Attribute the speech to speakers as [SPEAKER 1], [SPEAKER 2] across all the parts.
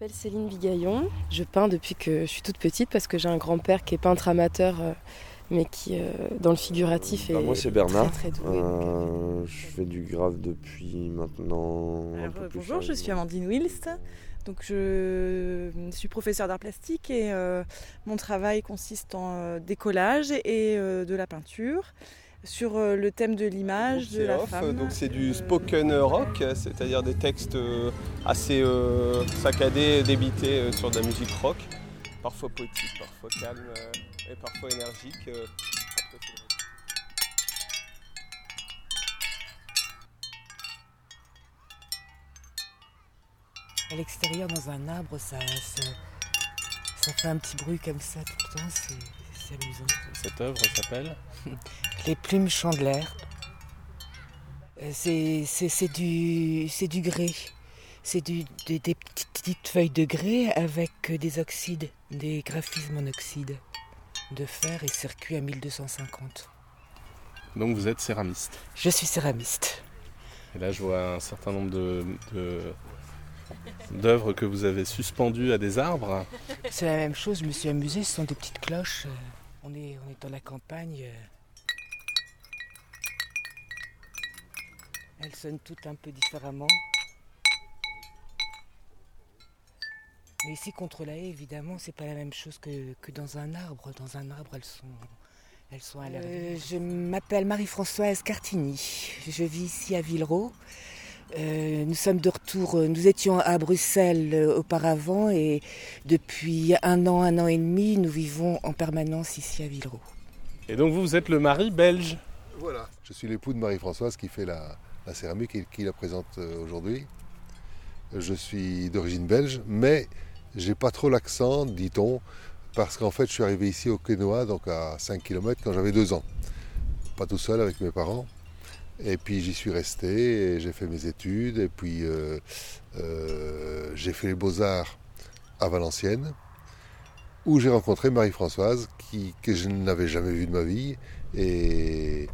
[SPEAKER 1] Je m'appelle Céline Bigaillon. Je peins depuis que je suis toute petite parce que j'ai un grand-père qui est peintre amateur, euh, mais qui, euh, dans le figuratif,
[SPEAKER 2] Bah,
[SPEAKER 1] est
[SPEAKER 2] moi, c'est Bernard.
[SPEAKER 1] très, très doué.
[SPEAKER 2] Euh, je fais du graphe depuis maintenant. un peu
[SPEAKER 3] euh,
[SPEAKER 2] plus
[SPEAKER 3] bonjour, je suis
[SPEAKER 2] an.
[SPEAKER 3] Amandine Wilst. Donc, je suis professeure d'art plastique et euh, mon travail consiste en euh, décollage et euh, de la peinture sur euh, le thème de l'image de la
[SPEAKER 4] off,
[SPEAKER 3] femme.
[SPEAKER 4] donc c'est du
[SPEAKER 3] Euh,
[SPEAKER 4] spoken rock, c'est-à-dire des textes euh, assez euh, saccadés, débités euh, sur de la musique rock, parfois poétique, parfois calme euh, et parfois énergique. euh.
[SPEAKER 5] À l'extérieur, dans un arbre, ça, ça, ça fait un petit bruit comme ça tout le temps, c'est c'est amusant.
[SPEAKER 6] Cette œuvre s'appelle
[SPEAKER 5] Les plumes chandelaires, euh, c'est du, du grès. C'est du- des, des petites, feuilles de grès avec euh, des oxydes, des graphismes en oxyde de fer et circuit à 1250.
[SPEAKER 6] Donc vous êtes céramiste.
[SPEAKER 5] Je suis céramiste.
[SPEAKER 6] Et là je vois un certain nombre de, de- d'œuvres que vous avez suspendues à des arbres.
[SPEAKER 5] C'est la même chose, je me suis amusée, ce sont des petites cloches. On est, on est dans la campagne. Elles sonnent toutes un peu différemment. Mais ici, contre la haie, évidemment, c'est pas la même chose que, que dans un arbre. Dans un arbre, elles sont, elles sont à l'air. Euh, je m'appelle Marie-Françoise Cartigny. Je vis ici à Villeroy. Euh, nous sommes de retour, euh, nous étions à Bruxelles euh, auparavant et depuis un an, un an et demi, nous vivons en permanence ici à Villeroy.
[SPEAKER 6] Et donc vous, vous êtes le mari belge.
[SPEAKER 7] Voilà. Je suis l'époux de Marie-Françoise qui fait la, la céramique et qui la présente aujourd'hui. Je suis d'origine belge, mais j'ai pas trop l'accent, dit-on, parce qu'en fait je suis arrivé ici au Quénois, donc à 5 km, quand j'avais deux ans. Pas tout seul avec mes parents. Et puis j'y suis resté, j'ai fait mes études, et puis euh, euh, j'ai fait les beaux-arts à Valenciennes, où j'ai rencontré Marie-Françoise, que je n'avais jamais vue de ma vie, et,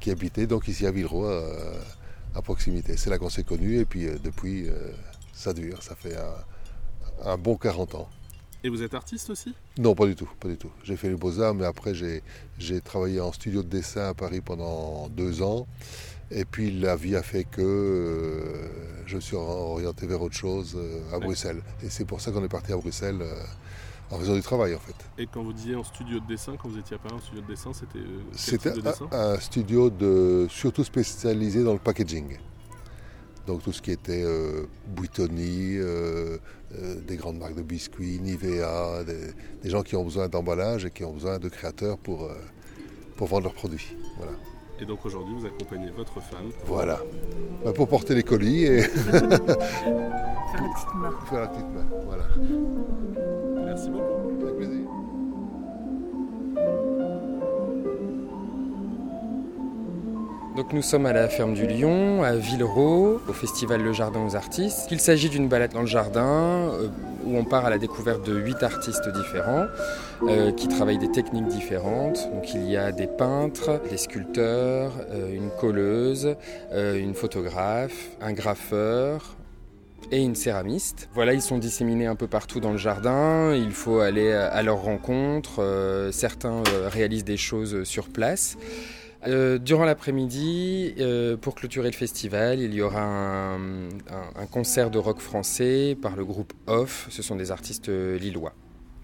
[SPEAKER 7] qui habitait donc ici à Villeroy, à proximité. C'est là qu'on s'est connus, et puis euh, depuis, ça dure, ça fait un bon 40 ans.
[SPEAKER 6] Et vous êtes artiste aussi?
[SPEAKER 7] Non, pas du tout, pas du tout. J'ai fait les beaux-arts, mais après j'ai, travaillé en studio de dessin à Paris pendant deux ans. Et puis la vie a fait que euh, je me suis orienté vers autre chose euh, à Bruxelles. Et c'est pour ça qu'on est parti à Bruxelles euh, en faisant du travail en fait.
[SPEAKER 6] Et quand vous disiez en studio de dessin, quand vous étiez à Paris en studio de dessin, c'était euh,
[SPEAKER 7] C'était
[SPEAKER 6] de
[SPEAKER 7] un, un studio de, surtout spécialisé dans le packaging. Donc tout ce qui était euh, Buitoni, euh, euh, des grandes marques de biscuits, Nivea, des, des gens qui ont besoin d'emballage et qui ont besoin de créateurs pour, euh, pour vendre leurs produits. Voilà.
[SPEAKER 6] Et donc aujourd'hui, vous accompagnez votre femme.
[SPEAKER 7] voilà. Ben, pour porter les colis et
[SPEAKER 5] Faire la petite main.
[SPEAKER 7] faire la petite main. Voilà.
[SPEAKER 8] Donc nous sommes à la ferme du Lion, à Villeroy, au festival Le Jardin aux artistes. Il s'agit d'une balade dans le jardin euh, où on part à la découverte de huit artistes différents euh, qui travaillent des techniques différentes. Donc il y a des peintres, des sculpteurs, euh, une colleuse, une photographe, un graffeur, et une céramiste. Voilà, ils sont disséminés un peu partout dans le jardin. Il faut aller à leur rencontre. Certains réalisent des choses sur place. Euh, durant l'après-midi, euh, pour clôturer le festival, il y aura un, concert de rock français par le groupe Off. Ce sont des artistes euh, lillois.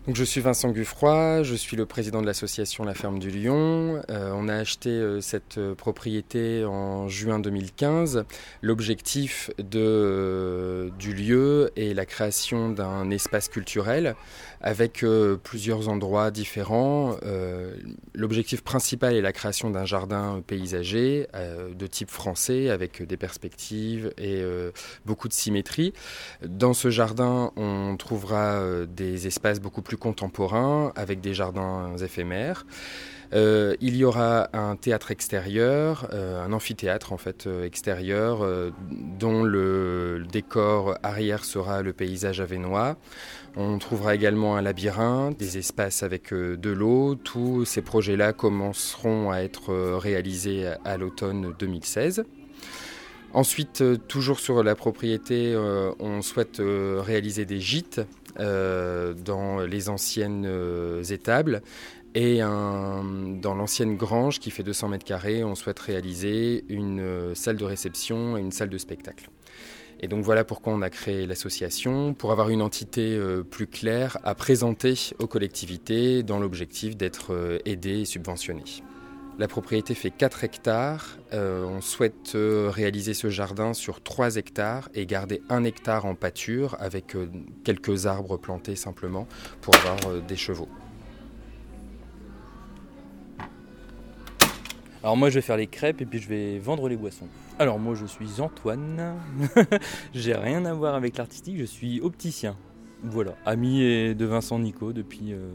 [SPEAKER 8] Donc, je suis Vincent Guffroy, je suis le président de l'association La Ferme du Lion. On a acheté cette propriété en juin 2015. L'objectif de, du lieu est la création d'un espace culturel avec euh, plusieurs endroits différents. Euh, L'objectif principal est la création d'un jardin paysager euh, de type français avec des perspectives et beaucoup de symétrie. Dans ce jardin, on trouvera des espaces beaucoup plus contemporains avec des jardins éphémères. Euh, il y aura un théâtre extérieur, euh, un amphithéâtre en fait euh, extérieur, dont le, décor arrière sera le paysage avénois. On trouvera également un labyrinthe, des espaces avec de l'eau. Tous ces projets-là commenceront à être réalisés à l'automne 2016. Ensuite, toujours sur la propriété, on souhaite réaliser des gîtes dans les anciennes étables et dans l'ancienne grange qui fait 200 mètres carrés, on souhaite réaliser une salle de réception et une salle de spectacle. Et donc voilà pourquoi on a créé l'association, pour avoir une entité euh, plus claire à présenter aux collectivités dans l'objectif d'être euh, aidé et subventionné. La propriété fait 4 hectares. Euh, on souhaite réaliser ce jardin sur 3 hectares et garder 1 hectare en pâture avec quelques arbres plantés simplement pour avoir des chevaux.
[SPEAKER 9] Alors moi je vais faire les crêpes et puis je vais vendre les boissons. Alors moi je suis Antoine, j'ai rien à voir avec l'artistique, je suis opticien. Voilà, ami de Vincent Nico depuis euh,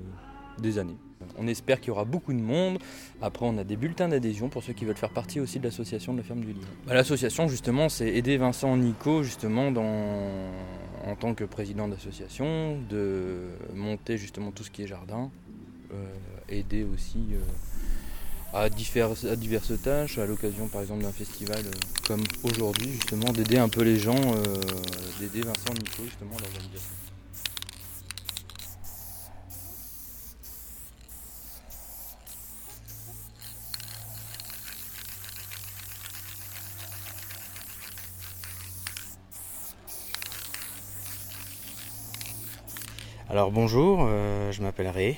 [SPEAKER 9] des années. On espère qu'il y aura beaucoup de monde. Après, on a des bulletins d'adhésion pour ceux qui veulent faire partie aussi de l'association de la ferme du livre. Bah, l'association, justement, c'est aider Vincent Nico, justement, en tant que président d'association, de monter justement tout ce qui est jardin, euh, aider aussi. Euh, à diverses, tâches, à l'occasion par exemple d'un festival euh, comme aujourd'hui, justement, d'aider un peu les gens, euh, d'aider Vincent Nico justement à l'organisation.
[SPEAKER 10] Alors bonjour, euh, je m'appelle Ray,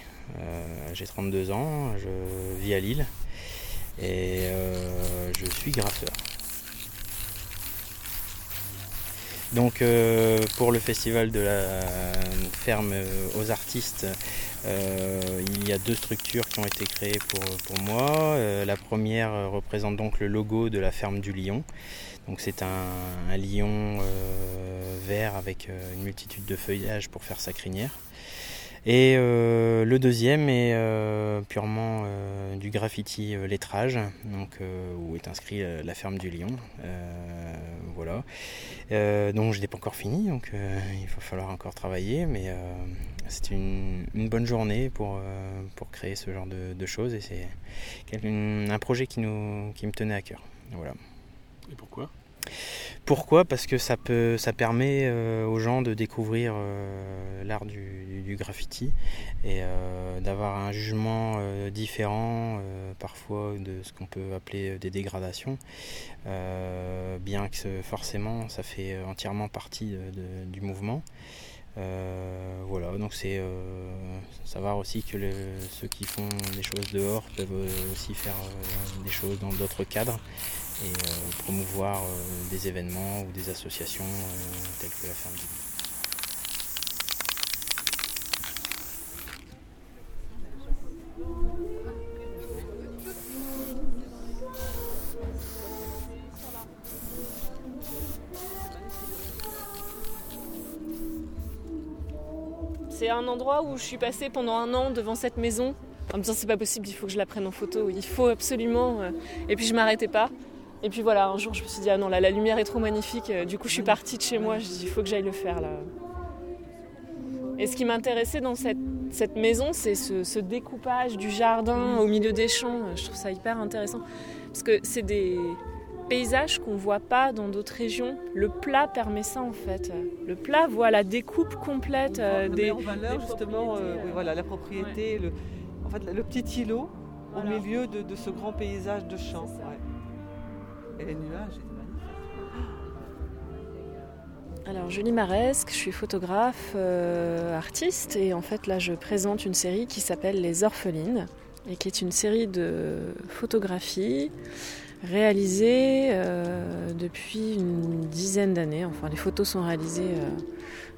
[SPEAKER 10] j'ai 32 ans, je vis à Lille et euh, je suis graffeur. Donc euh, pour le festival de la ferme aux artistes, euh, il y a deux structures qui ont été créées pour, moi. la première représente donc le logo de la ferme du lion. Donc c'est un, lion vert avec une multitude de feuillages pour faire sa crinière. Et euh, le deuxième est euh, purement euh, du graffiti lettrage, donc, où est inscrit la ferme du lion. voilà. donc je n'ai pas encore fini, donc il va falloir encore travailler, mais c'est une, bonne journée pour, pour créer ce genre de, choses et c'est un projet qui, nous, qui me tenait à cœur. Voilà.
[SPEAKER 6] Et pourquoi?
[SPEAKER 10] Pourquoi? Parce que ça, permet euh, aux gens de découvrir euh, l'art du, graffiti et euh, d'avoir un jugement différent parfois de ce qu'on peut appeler des dégradations, bien que forcément ça fait entièrement partie du mouvement. voilà, donc c'est savoir aussi que ceux qui font des choses dehors peuvent aussi faire des choses dans d'autres cadres et euh, promouvoir euh, des événements ou des associations euh, telles que la ferme du
[SPEAKER 11] C'est un endroit où je suis passée pendant un an devant cette maison en me disant c'est pas possible, il faut que je la prenne en photo, il faut absolument. Et puis je m'arrêtais pas. Et puis voilà, un jour je me suis dit, ah non, là, la lumière est trop magnifique. Euh, du coup, je suis partie de chez moi. Je dit, il faut que j'aille le faire là. Et ce qui m'intéressait dans cette, cette maison, c'est ce, découpage du jardin au milieu des champs. Je trouve ça hyper intéressant. Parce que c'est des paysages qu'on voit pas dans d'autres régions. Le plat permet ça en fait. Le plat voit la découpe complète
[SPEAKER 12] euh, des. En valeur justement, euh, voilà, la propriété, le, en fait, le petit îlot au milieu de, de, ce grand paysage de champs. Et les nuages
[SPEAKER 11] Alors Julie Maresque, je suis photographe, euh, artiste et en fait là je présente une série qui s'appelle Les Orphelines et qui est une série de photographies réalisées euh, depuis une dizaine d'années. Enfin les photos sont réalisées euh,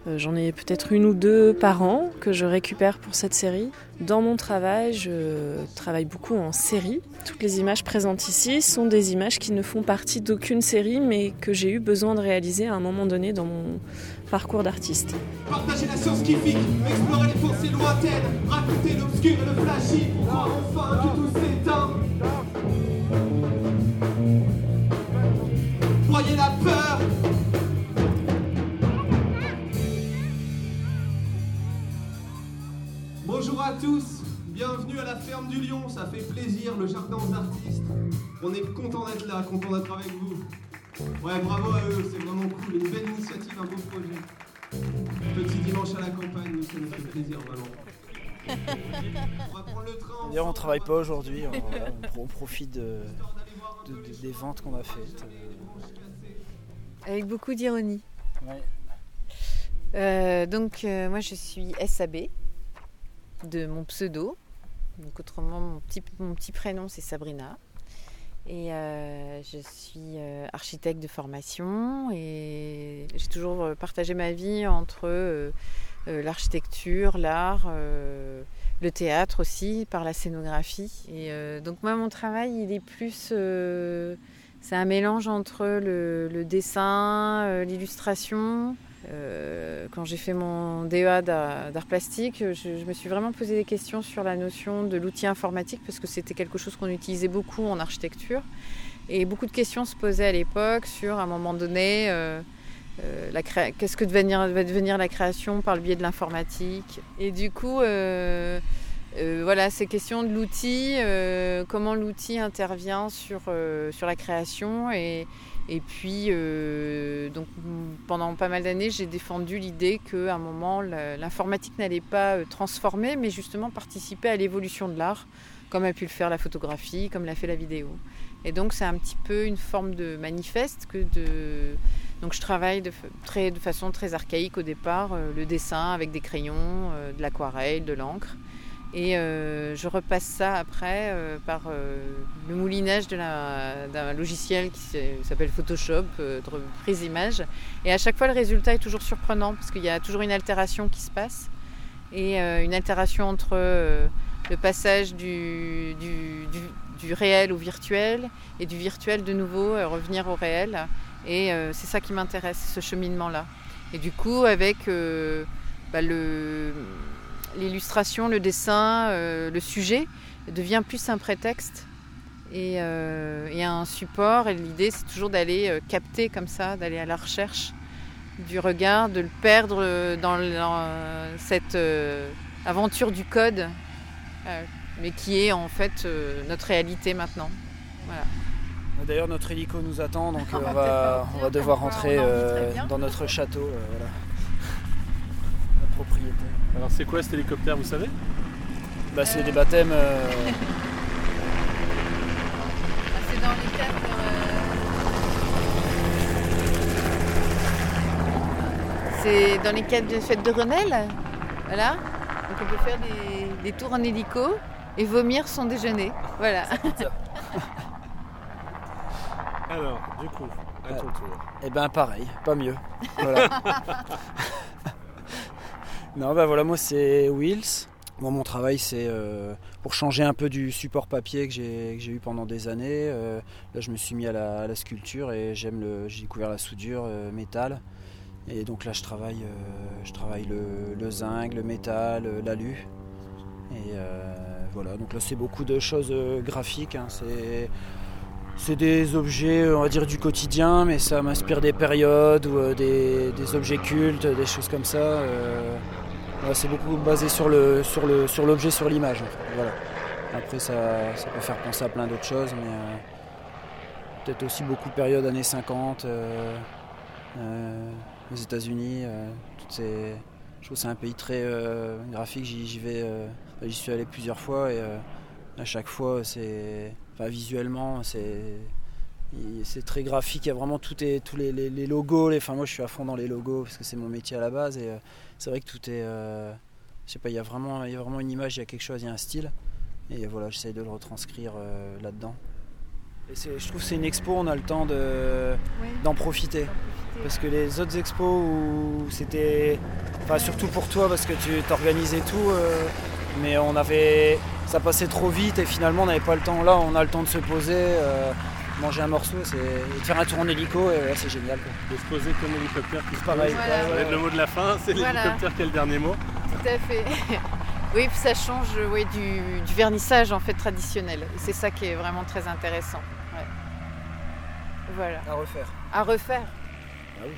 [SPEAKER 11] euh, j'en ai peut-être une ou deux par an que je récupère pour cette série. Dans mon travail, je travaille beaucoup en série. Toutes les images présentes ici sont des images qui ne font partie d'aucune série, mais que j'ai eu besoin de réaliser à un moment donné dans mon parcours d'artiste. Partager la scientifique, explorer les lointaines, raconter l'obscur et le flashy,
[SPEAKER 13] à tous, bienvenue à la ferme du Lion, ça fait plaisir, le jardin aux artistes. On est content d'être là, content d'être avec vous. Ouais, bravo à eux, c'est vraiment cool. Une belle initiative, un beau projet. Petit dimanche à la campagne, ça nous fait plaisir, vraiment. On va prendre le train.
[SPEAKER 14] D'ailleurs, on travaille pas aujourd'hui, on, voilà, on pro- on profite de- de- de- des ventes qu'on a faites.
[SPEAKER 15] Avec beaucoup d'ironie.
[SPEAKER 14] Ouais.
[SPEAKER 15] Euh, donc euh, moi je suis SAB de mon pseudo. Donc autrement mon petit, mon petit prénom c'est Sabrina. Et euh, je suis euh, architecte de formation et j'ai toujours euh, partagé ma vie entre l'architecture, l'art, le théâtre aussi, par la scénographie. Et donc moi mon travail il est plus... c'est un mélange entre le, dessin, l'illustration. Euh, quand j'ai fait mon DEA d'art plastique, je, me suis vraiment posé des questions sur la notion de l'outil informatique parce que c'était quelque chose qu'on utilisait beaucoup en architecture. Et beaucoup de questions se posaient à l'époque sur, à un moment donné, euh, euh, qu'est-ce que devenir- va devenir la création par le biais de l'informatique. Et du coup, voilà, ces questions de l'outil, comment l'outil intervient sur, sur la création. Et, et puis, euh, pendant pas mal d'années, j'ai défendu l'idée qu'à un moment, l'informatique n'allait pas euh, transformer, mais justement participer à l'évolution de l'art, comme a pu le faire la photographie, comme l'a fait la vidéo. Et donc, c'est un petit peu une forme de manifeste que de. Donc, je travaille de, façon très archaïque au départ, euh, le dessin avec des crayons, de l'aquarelle, de l'encre. Et euh, je repasse ça après euh, par euh, le moulinage d'un logiciel qui s'appelle Photoshop, de prise d'image. Et à chaque fois, le résultat est toujours surprenant parce qu'il y a toujours une altération qui se passe. Et une altération entre le passage du, réel au virtuel et du virtuel de nouveau revenir au réel. Et c'est ça qui m'intéresse, ce cheminement-là. Et du coup, avec bah, le l'illustration, le dessin, euh, le sujet devient plus un prétexte et, euh, et un support. Et l'idée, c'est toujours d'aller euh, capter comme ça, d'aller à la recherche du regard, de le perdre dans, le- dans, cette euh, aventure du code, euh, mais qui est en fait euh, notre réalité maintenant. Voilà.
[SPEAKER 14] D'ailleurs, notre hélico nous attend, donc
[SPEAKER 15] On
[SPEAKER 14] on,
[SPEAKER 15] va
[SPEAKER 14] va,
[SPEAKER 15] peut-être
[SPEAKER 14] on va devoir rentrer euh, dans notre château. euh, voilà. La propriété.
[SPEAKER 6] Alors c'est quoi cet hélicoptère, vous savez?
[SPEAKER 14] Bah, c'est des baptêmes. euh,
[SPEAKER 15] C'est dans les cadres. C'est dans les cadres de fête de Grenelle. Voilà. Donc on peut faire des, des tours en hélico et vomir son déjeuner. Voilà.
[SPEAKER 6] Alors, du coup, à ton tour.
[SPEAKER 14] Eh ben pareil, pas mieux. Voilà. non bah voilà, moi c'est Wills. Moi mon travail c'est euh, pour changer un peu du support papier que j'ai eu pendant des années. euh, là je me suis mis à la, sculpture et j'ai découvert la soudure euh, métal. Et donc là je travaille je travaille le, le zinc, le métal, l'alu. Et voilà, donc là c'est beaucoup de choses graphiques. hein. C'est des objets, on va dire, du quotidien, mais ça m'inspire des périodes ou des, des objets cultes, des choses comme ça. C'est beaucoup basé sur le sur le sur l'objet, sur l'image. Voilà. Après, ça, ça peut faire penser à plein d'autres choses, mais euh, peut-être aussi beaucoup de périodes années 50, euh, euh, les États-Unis. euh, je trouve que c'est un pays très euh, graphique. J'y vais, j'y suis allé plusieurs fois et à chaque fois, c'est, enfin, visuellement, c'est, c'est très graphique. Il y a vraiment tout est, tous les, les- les logos. Les, enfin, moi, je suis à fond dans les logos parce que c'est mon métier à la base et euh, c'est vrai que tout est, euh, je sais pas, il y a vraiment, il y a vraiment une image, il y a quelque chose, il y a un style et voilà, j'essaie de le retranscrire euh, là-dedans. Et je trouve que c'est une expo, on a le temps de, d'en profiter. Parce que les autres expos où c'était. Enfin, surtout pour toi, parce que tu t'organisais tout, mais on avait. Ça passait trop vite et finalement on n'avait pas le temps. Là, on a le temps de se poser, manger un morceau c'est... et faire un tour en hélico, et ouais, c'est génial. Quoi.
[SPEAKER 6] De se poser comme l'hélicoptère qui se
[SPEAKER 14] pareil.
[SPEAKER 6] pose.
[SPEAKER 14] Voilà.
[SPEAKER 6] Ça va être le mot de la fin, c'est
[SPEAKER 15] Voilà.
[SPEAKER 6] l'hélicoptère qui est le dernier mot.
[SPEAKER 15] Tout à fait. Oui, puis ça change oui, du, du vernissage en fait traditionnel. Et c'est ça qui est vraiment très intéressant. Ouais. Voilà.
[SPEAKER 14] À refaire.
[SPEAKER 15] À refaire.
[SPEAKER 14] Ah oui.